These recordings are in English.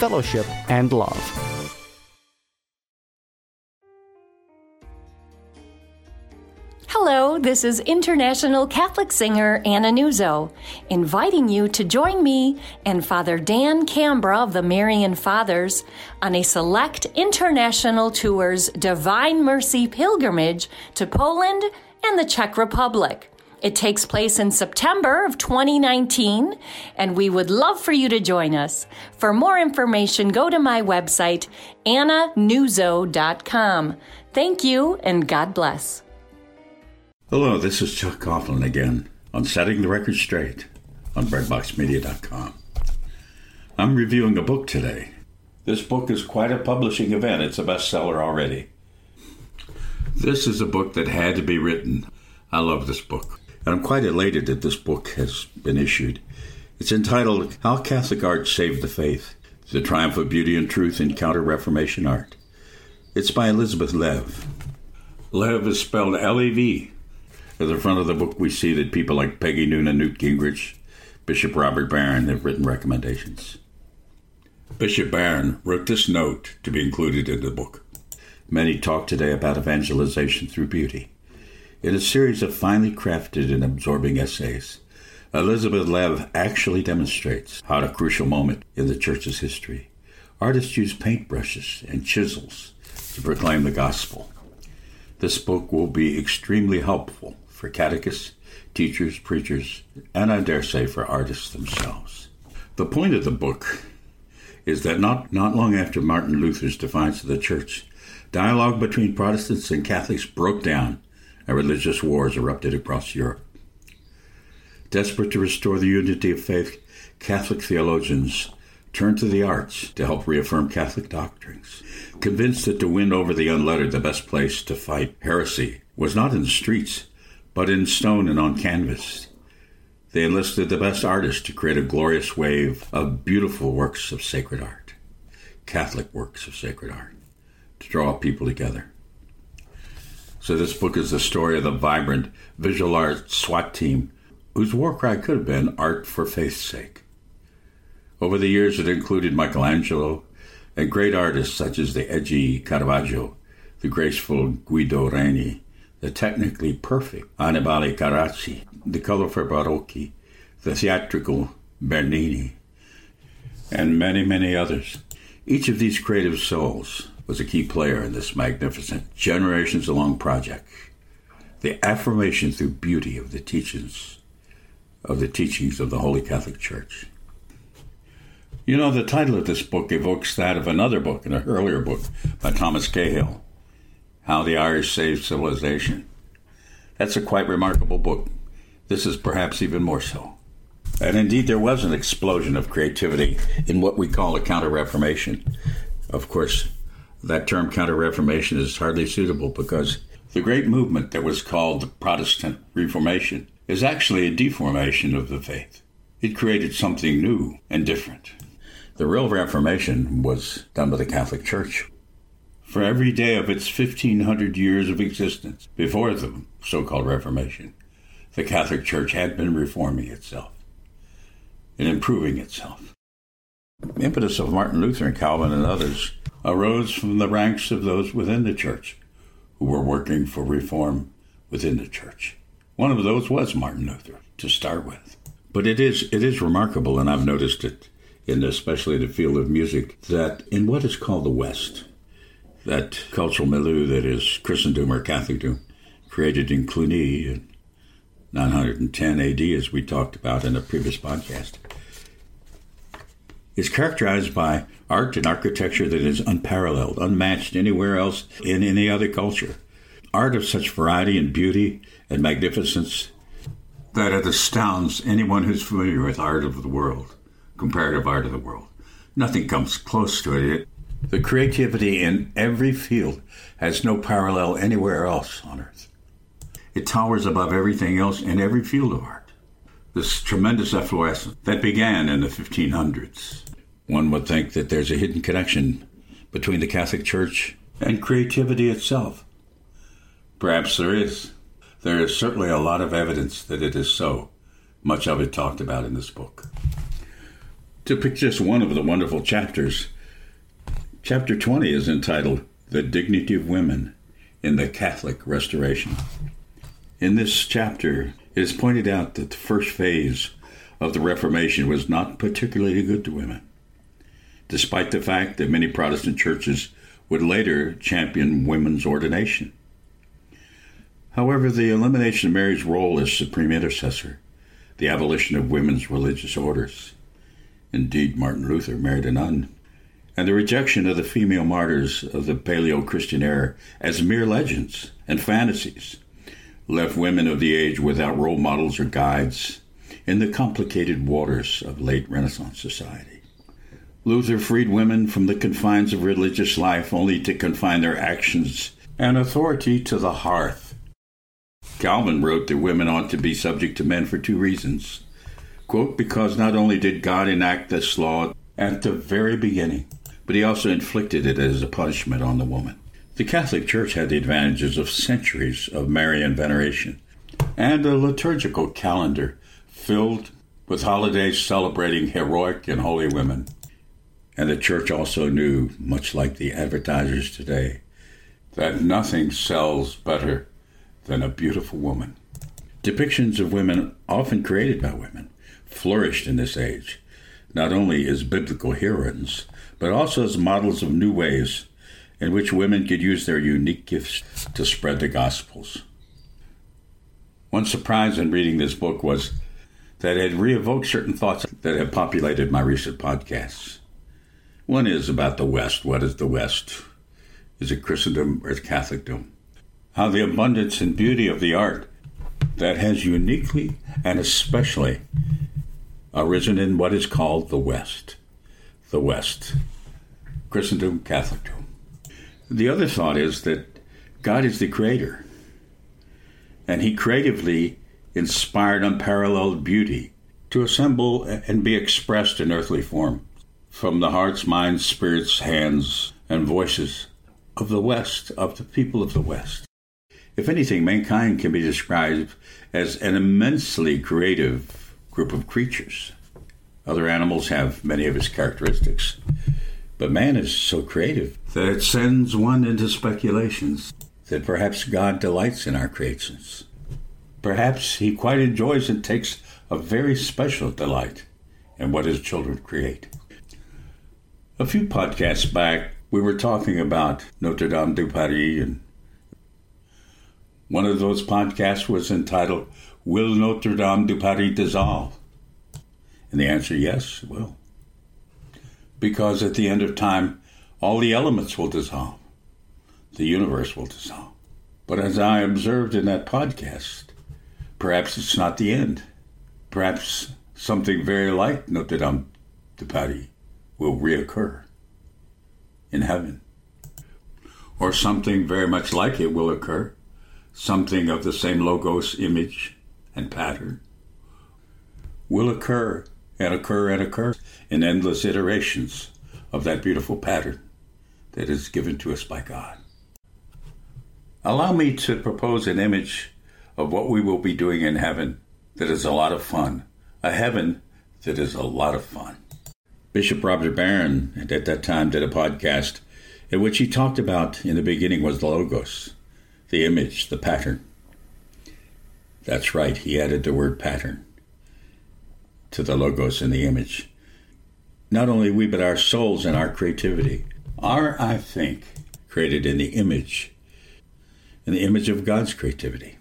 fellowship, and love. Hello, this is international Catholic singer Anna Nuzzo, inviting you to join me and Father Dan Cambra of the Marian Fathers on a select international tour's Divine Mercy pilgrimage to Poland and the Czech Republic. It takes place in September of 2019, and we would love for you to join us. For more information, go to my website, annanuzzo.com. Thank you, and God bless. Hello, this is Chuck Coughlin again on Setting the Record Straight on BreadboxMedia.com. I'm reviewing a book today. This book is quite a publishing event. It's a bestseller already. This is a book that had to be written. I love this book. And I'm quite elated that this book has been issued. It's entitled How Catholic Art Saved the Faith The Triumph of Beauty and Truth in Counter Reformation Art. It's by Elizabeth Lev. Lev is spelled L E V. At the front of the book, we see that people like Peggy Noonan, Newt Gingrich, Bishop Robert Barron have written recommendations. Bishop Barron wrote this note to be included in the book. Many talk today about evangelization through beauty. In a series of finely crafted and absorbing essays, Elizabeth Lev actually demonstrates how, at a crucial moment in the Church's history, artists use paintbrushes and chisels to proclaim the gospel. This book will be extremely helpful for catechists, teachers, preachers, and I dare say for artists themselves. The point of the book is that not, not long after Martin Luther's defiance of the Church, dialogue between Protestants and Catholics broke down and religious wars erupted across Europe. Desperate to restore the unity of faith, Catholic theologians turned to the arts to help reaffirm Catholic doctrines. Convinced that to win over the unlettered, the best place to fight heresy was not in the streets, but in stone and on canvas. They enlisted the best artists to create a glorious wave of beautiful works of sacred art, Catholic works of sacred art, to draw people together. So, this book is the story of the vibrant visual art SWAT team whose war cry could have been art for faith's sake. Over the years, it included Michelangelo and great artists such as the edgy Caravaggio, the graceful Guido Reni, the technically perfect Annibale Carracci, the colorful Barocci, the theatrical Bernini, and many, many others. Each of these creative souls was a key player in this magnificent, generations long project. The affirmation through beauty of the teachings of the teachings of the Holy Catholic Church. You know, the title of this book evokes that of another book, an earlier book by Thomas Cahill, how the Irish Saved Civilization. That's a quite remarkable book. This is perhaps even more so. And indeed, there was an explosion of creativity in what we call a Counter Reformation. Of course, that term Counter Reformation is hardly suitable because the great movement that was called the Protestant Reformation is actually a deformation of the faith. It created something new and different. The real Reformation was done by the Catholic Church for every day of its 1500 years of existence before the so called Reformation, the Catholic Church had been reforming itself and improving itself. The impetus of Martin Luther and Calvin and others arose from the ranks of those within the church who were working for reform within the church. One of those was Martin Luther to start with. But it is it is remarkable, and I've noticed it in especially the field of music, that in what is called the West, that cultural milieu that is Christendom or Catholicdom, created in Cluny in 910 AD, as we talked about in a previous podcast, is characterized by art and architecture that is unparalleled, unmatched anywhere else in any other culture. Art of such variety and beauty and magnificence that it astounds anyone who's familiar with art of the world, comparative art of the world. Nothing comes close to it. The creativity in every field has no parallel anywhere else on earth. It towers above everything else in every field of art. This tremendous efflorescence that began in the 1500s. One would think that there's a hidden connection between the Catholic Church and creativity itself. Perhaps there is. There is certainly a lot of evidence that it is so, much of it talked about in this book. To pick just one of the wonderful chapters, chapter 20 is entitled The Dignity of Women in the Catholic Restoration. In this chapter, it is pointed out that the first phase of the Reformation was not particularly good to women, despite the fact that many Protestant churches would later champion women's ordination. However, the elimination of Mary's role as supreme intercessor, the abolition of women's religious orders, indeed, Martin Luther married a nun, and the rejection of the female martyrs of the Paleo Christian era as mere legends and fantasies left women of the age without role models or guides in the complicated waters of late Renaissance society. Luther freed women from the confines of religious life only to confine their actions and authority to the hearth Calvin wrote that women ought to be subject to men for two reasons. Quote, because not only did God enact this law at the very beginning, but he also inflicted it as a punishment on the woman. The Catholic Church had the advantages of centuries of Marian veneration and a liturgical calendar filled with holidays celebrating heroic and holy women. And the church also knew, much like the advertisers today, that nothing sells better than a beautiful woman. Depictions of women, often created by women, flourished in this age, not only as biblical heroines, but also as models of new ways in which women could use their unique gifts to spread the Gospels. One surprise in reading this book was that it re-evoked certain thoughts that have populated my recent podcasts. One is about the West. What is the West? Is it Christendom or Catholicdom? how the abundance and beauty of the art that has uniquely and especially arisen in what is called the West. The West. Christendom, Catholicdom. The other thought is that God is the creator, and He creatively inspired unparalleled beauty to assemble and be expressed in earthly form from the hearts, minds, spirits, hands, and voices of the West, of the people of the West. If anything, mankind can be described as an immensely creative group of creatures. Other animals have many of its characteristics, but man is so creative that it sends one into speculations that perhaps God delights in our creations. Perhaps he quite enjoys and takes a very special delight in what his children create. A few podcasts back, we were talking about Notre Dame de Paris and one of those podcasts was entitled, Will Notre Dame de Paris dissolve? And the answer, yes, it will. Because at the end of time, all the elements will dissolve, the universe will dissolve. But as I observed in that podcast, perhaps it's not the end. Perhaps something very like Notre Dame de Paris will reoccur in heaven. Or something very much like it will occur something of the same logos image and pattern will occur and occur and occur in endless iterations of that beautiful pattern that is given to us by God. Allow me to propose an image of what we will be doing in heaven that is a lot of fun, a heaven that is a lot of fun. Bishop Robert Barron at that time did a podcast in which he talked about in the beginning was the Logos the image, the pattern. That's right, he added the word pattern to the logos and the image. Not only we, but our souls and our creativity are, I think, created in the image, in the image of God's creativity,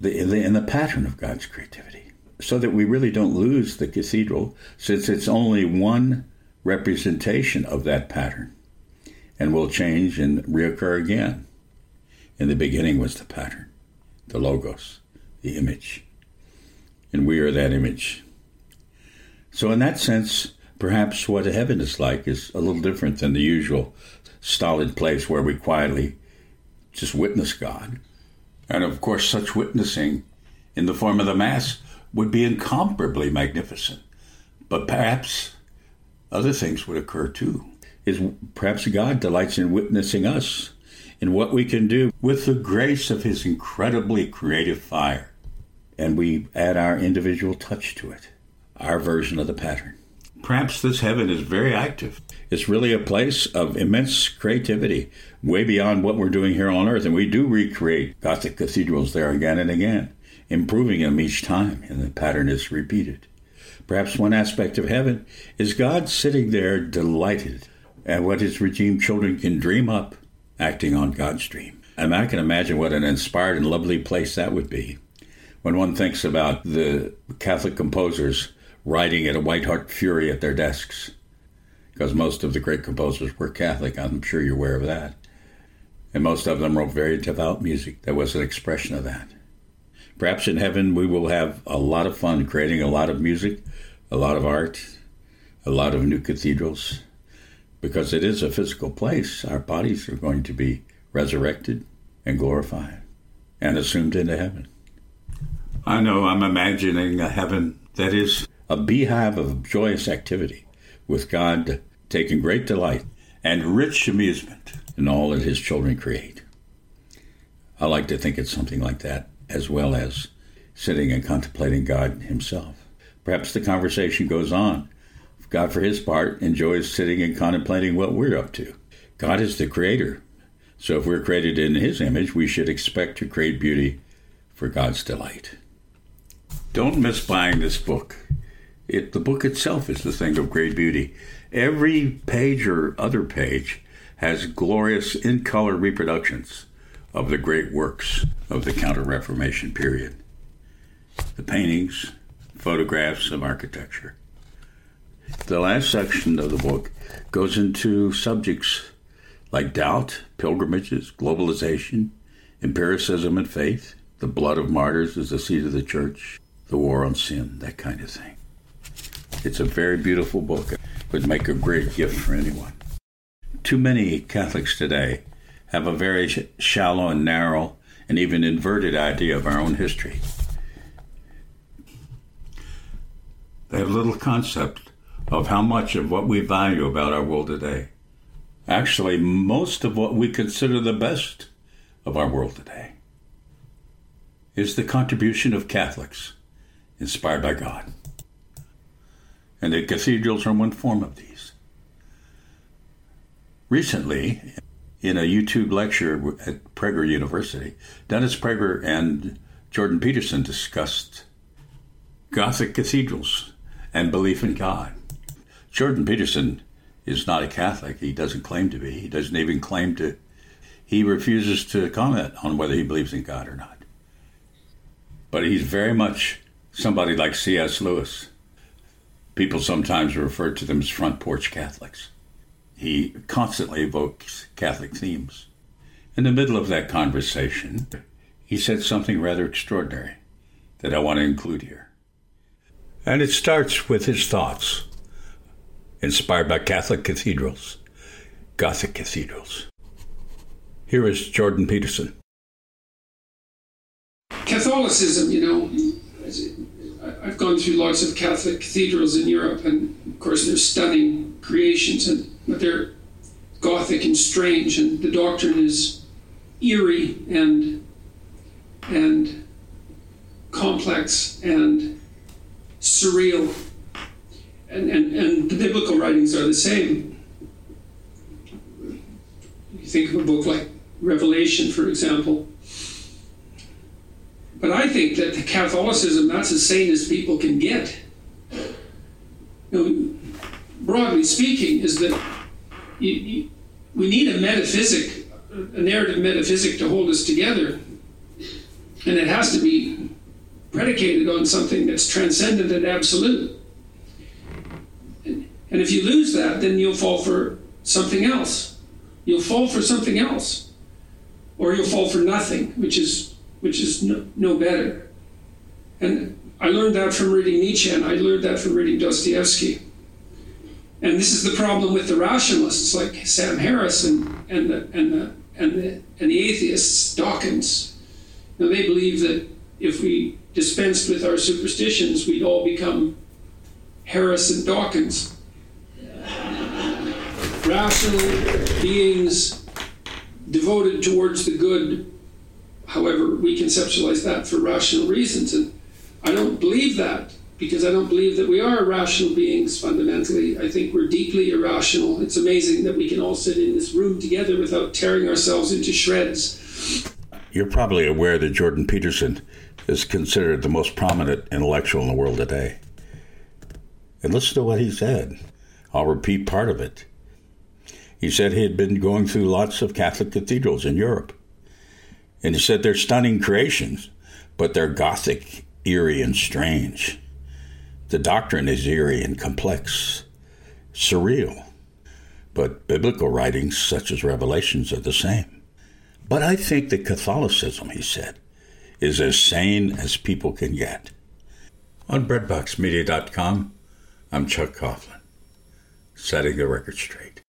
the, in, the, in the pattern of God's creativity, so that we really don't lose the cathedral, since it's only one representation of that pattern and will change and reoccur again. In the beginning was the pattern, the logos, the image. And we are that image. So, in that sense, Perhaps what heaven is like is a little different than the usual stolid place where we quietly just witness God. And of course, such witnessing in the form of the Mass would be incomparably magnificent. But perhaps other things would occur too. Is perhaps God delights in witnessing us in what we can do with the grace of His incredibly creative fire. And we add our individual touch to it, our version of the pattern. Perhaps this heaven is very active. It's really a place of immense creativity, way beyond what we're doing here on earth. And we do recreate Gothic cathedrals there again and again, improving them each time, and the pattern is repeated. Perhaps one aspect of heaven is God sitting there delighted at what his redeemed children can dream up, acting on God's dream. And I can imagine what an inspired and lovely place that would be. When one thinks about the Catholic composers writing at a white hot fury at their desks, because most of the great composers were Catholic, I'm sure you're aware of that. And most of them wrote very devout music that was an expression of that. Perhaps in heaven we will have a lot of fun creating a lot of music, a lot of art, a lot of new cathedrals, because it is a physical place. Our bodies are going to be resurrected and glorified and assumed into heaven. I know I'm imagining a heaven that is a beehive of joyous activity, with God taking great delight and rich amusement in all that his children create. I like to think it's something like that, as well as sitting and contemplating God himself. Perhaps the conversation goes on. God, for his part, enjoys sitting and contemplating what we're up to. God is the creator. So if we're created in his image, we should expect to create beauty for God's delight. Don't miss buying this book. It, the book itself is the thing of great beauty. Every page or other page has glorious in color reproductions of the great works of the Counter Reformation period. The paintings, photographs of architecture. The last section of the book goes into subjects like doubt, pilgrimages, globalization, empiricism and faith, the blood of martyrs is the seed of the church, the war on sin, that kind of thing. It's a very beautiful book. It would make a great gift for anyone. Too many Catholics today have a very shallow and narrow and even inverted idea of our own history. They have little concept of how much of what we value about our world today. Actually, most of what we consider the best of our world today is the contribution of Catholics inspired by God and the cathedrals are one form of these. Recently, in a YouTube lecture at Prager University, Dennis Prager and Jordan Peterson discussed Gothic cathedrals and belief in God. Jordan Peterson is not a Catholic. He doesn't claim to be. He doesn't even claim to. He refuses to comment on whether he believes in God or not. But he's very much somebody like C.S. Lewis People sometimes refer to them as front porch Catholics. He constantly evokes Catholic themes. In the middle of that conversation, he said something rather extraordinary that I want to include here. And it starts with his thoughts, inspired by Catholic cathedrals, Gothic cathedrals. Here is Jordan Peterson. Catholicism, you know, I've gone through lots of Catholic cathedrals in Europe, and of course they're stunning creations, and but they're Gothic and strange, and the doctrine is eerie and and complex and surreal, and and, and the biblical writings are the same. You think of a book like Revelation, for example but I think that the Catholicism, that's as sane as people can get. You know, broadly speaking, is that you, you, we need a metaphysic, a narrative metaphysic to hold us together. And it has to be predicated on something that's transcendent and absolute. And, and if you lose that, then you'll fall for something else. You'll fall for something else. Or you'll fall for nothing, which is which is no, no better. And I learned that from reading Nietzsche, and I learned that from reading Dostoevsky. And this is the problem with the rationalists like Sam Harris and, and, the, and, the, and, the, and the atheists, Dawkins. Know, they believe that if we dispensed with our superstitions, we'd all become Harris and Dawkins. Rational beings devoted towards the good, however, we conceptualize that for rational reasons. And I don't believe that because I don't believe that we are rational beings fundamentally. I think we're deeply irrational. It's amazing that we can all sit in this room together without tearing ourselves into shreds. You're probably aware that Jordan Peterson is considered the most prominent intellectual in the world today. And listen to what he said. I'll repeat part of it. He said he had been going through lots of Catholic cathedrals in Europe. And he said they're stunning creations, but they're Gothic, eerie, and strange. The doctrine is eerie and complex, surreal, but biblical writings such as Revelations are the same. But I think that Catholicism, he said, is as sane as people can get. On breadboxmedia.com, I'm Chuck Coughlin, setting the record straight.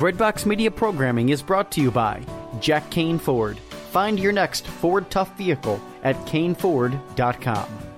Breadbox Media programming is brought to you by Jack Kane Ford. Find your next Ford Tough vehicle at caneford.com.